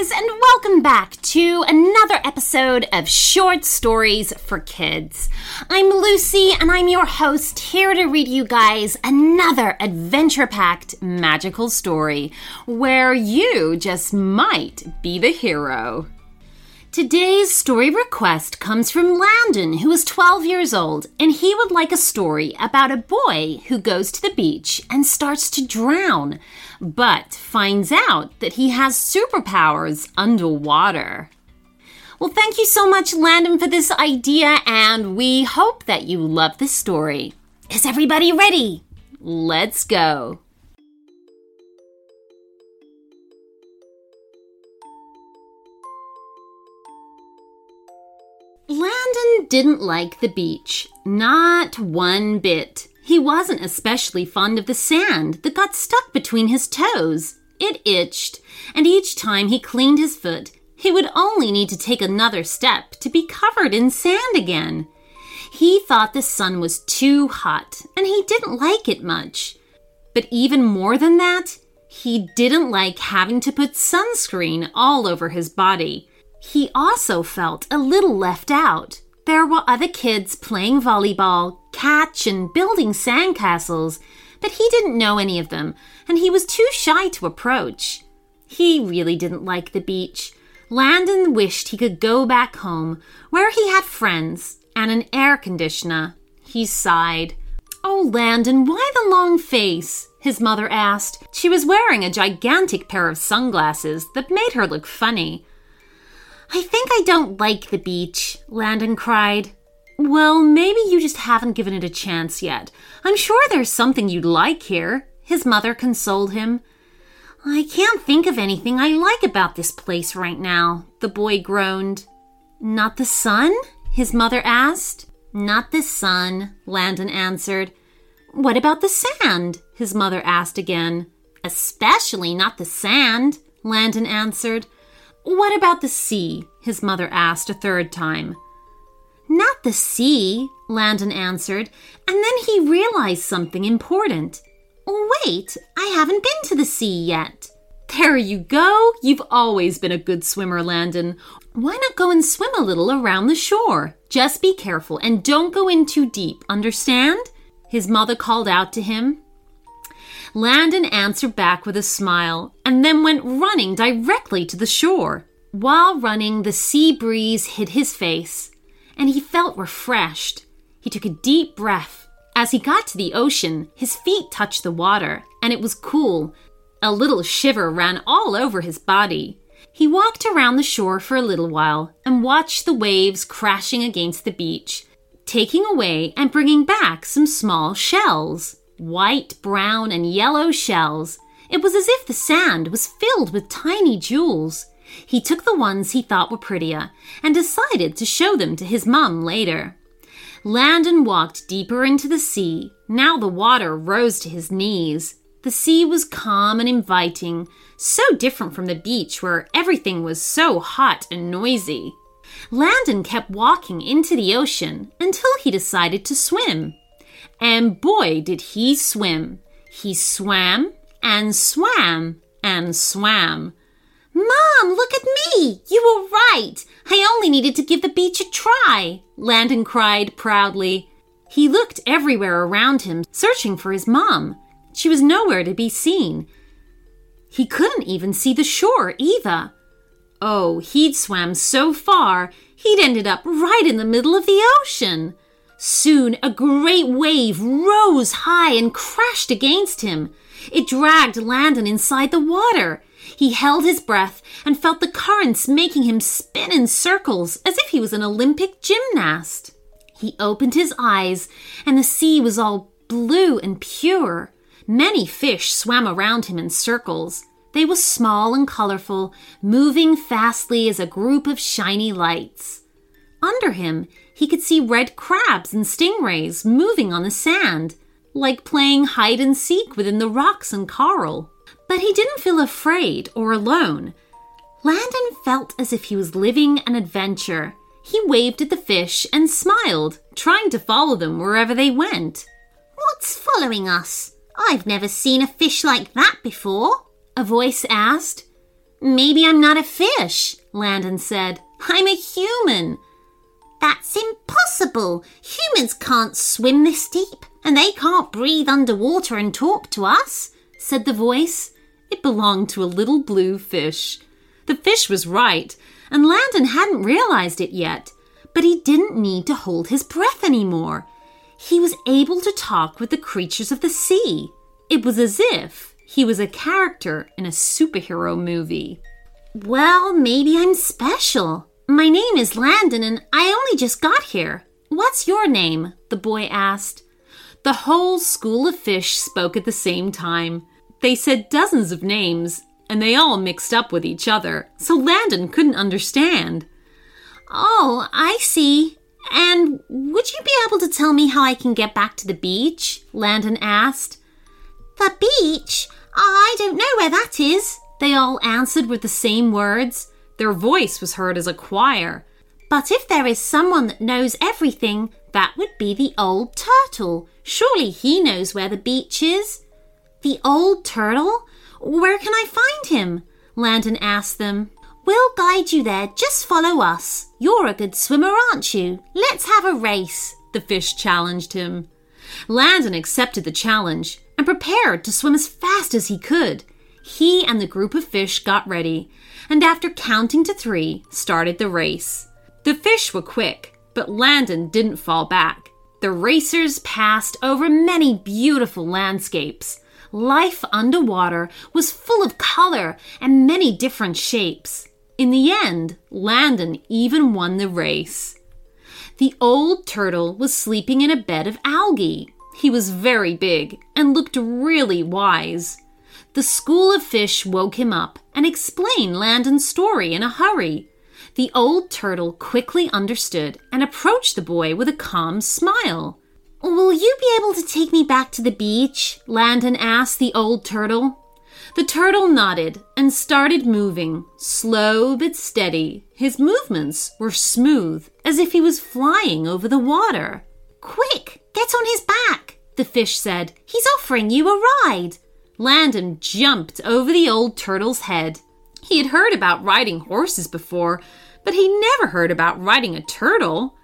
guys, and welcome back to another episode of Short Stories for Kids. I'm Lucy, and I'm your host here to read you guys another adventure packed magical story where you just might be the hero. Today's story request comes from Landon, who is 12 years old, and he would like a story about a boy who goes to the beach and starts to drown, but finds out that he has superpowers underwater. Well, thank you so much, Landon, for this idea, and we hope that you love this story. Is everybody ready? Let's go. Landon didn't like the beach. Not one bit. He wasn't especially fond of the sand that got stuck between his toes. It itched, and each time he cleaned his foot, he would only need to take another step to be covered in sand again. He thought the sun was too hot, and he didn't like it much. But even more than that, he didn't like having to put sunscreen all over his body. He also felt a little left out. There were other kids playing volleyball, catch, and building sandcastles, but he didn't know any of them, and he was too shy to approach. He really didn't like the beach. Landon wished he could go back home, where he had friends and an air conditioner. He sighed. Oh, Landon, why the long face? His mother asked. She was wearing a gigantic pair of sunglasses that made her look funny. I think I don't like the beach, Landon cried. Well, maybe you just haven't given it a chance yet. I'm sure there's something you'd like here, his mother consoled him. I can't think of anything I like about this place right now, the boy groaned. Not the sun? his mother asked. Not the sun, Landon answered. What about the sand? his mother asked again. Especially not the sand, Landon answered. What about the sea? his mother asked a third time. Not the sea, Landon answered, and then he realized something important. Wait, I haven't been to the sea yet. There you go. You've always been a good swimmer, Landon. Why not go and swim a little around the shore? Just be careful and don't go in too deep, understand? His mother called out to him. Landon answered back with a smile and then went running directly to the shore. While running, the sea breeze hit his face, and he felt refreshed. He took a deep breath. As he got to the ocean, his feet touched the water, and it was cool. A little shiver ran all over his body. He walked around the shore for a little while and watched the waves crashing against the beach, taking away and bringing back some small shells white, brown, and yellow shells. It was as if the sand was filled with tiny jewels. He took the ones he thought were prettier and decided to show them to his mum later. Landon walked deeper into the sea. Now the water rose to his knees. The sea was calm and inviting, so different from the beach where everything was so hot and noisy. Landon kept walking into the ocean until he decided to swim. And boy, did he swim! He swam and swam and swam. Mom, look at me! You were right! I only needed to give the beach a try! Landon cried proudly. He looked everywhere around him, searching for his mom. She was nowhere to be seen. He couldn't even see the shore either. Oh, he'd swam so far, he'd ended up right in the middle of the ocean. Soon a great wave rose high and crashed against him. It dragged Landon inside the water. He held his breath and felt the currents making him spin in circles as if he was an Olympic gymnast. He opened his eyes, and the sea was all blue and pure. Many fish swam around him in circles. They were small and colorful, moving fastly as a group of shiny lights. Under him, he could see red crabs and stingrays moving on the sand, like playing hide and seek within the rocks and coral. But he didn't feel afraid or alone. Landon felt as if he was living an adventure. He waved at the fish and smiled, trying to follow them wherever they went. What's following us? I've never seen a fish like that before, a voice asked. Maybe I'm not a fish, Landon said. I'm a human. That's impossible. Humans can't swim this deep, and they can't breathe underwater and talk to us, said the voice. It belonged to a little blue fish. The fish was right, and Landon hadn't realized it yet, but he didn't need to hold his breath anymore. He was able to talk with the creatures of the sea. It was as if he was a character in a superhero movie. Well, maybe I'm special. My name is Landon and I only just got here. What's your name? the boy asked. The whole school of fish spoke at the same time. They said dozens of names, and they all mixed up with each other, so Landon couldn't understand. Oh, I see. And would you be able to tell me how I can get back to the beach? Landon asked. The beach? I don't know where that is, they all answered with the same words. Their voice was heard as a choir. But if there is someone that knows everything, that would be the old turtle. Surely he knows where the beach is. The old turtle? Where can I find him? Landon asked them. We'll guide you there. Just follow us. You're a good swimmer, aren't you? Let's have a race, the fish challenged him. Landon accepted the challenge and prepared to swim as fast as he could. He and the group of fish got ready, and after counting to three, started the race. The fish were quick, but Landon didn't fall back. The racers passed over many beautiful landscapes. Life underwater was full of color and many different shapes. In the end, Landon even won the race. The old turtle was sleeping in a bed of algae. He was very big and looked really wise. The school of fish woke him up and explained Landon's story in a hurry. The old turtle quickly understood and approached the boy with a calm smile. Will you be able to take me back to the beach? Landon asked the old turtle. The turtle nodded and started moving, slow but steady. His movements were smooth, as if he was flying over the water. Quick, get on his back, the fish said. He's offering you a ride. Landon jumped over the old turtle's head. He had heard about riding horses before, but he never heard about riding a turtle.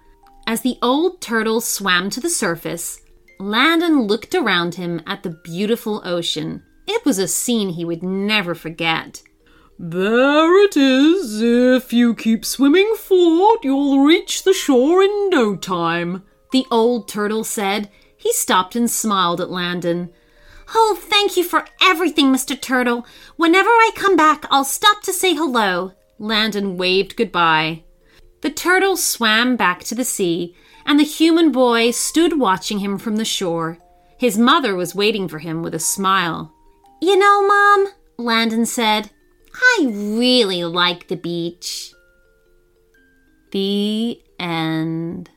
As the old turtle swam to the surface, Landon looked around him at the beautiful ocean. It was a scene he would never forget. There it is. If you keep swimming forward, you'll reach the shore in no time, the old turtle said. He stopped and smiled at Landon. Oh, thank you for everything, Mr. Turtle. Whenever I come back, I'll stop to say hello. Landon waved goodbye. The turtle swam back to the sea, and the human boy stood watching him from the shore. His mother was waiting for him with a smile. You know, Mom, Landon said, I really like the beach. The end.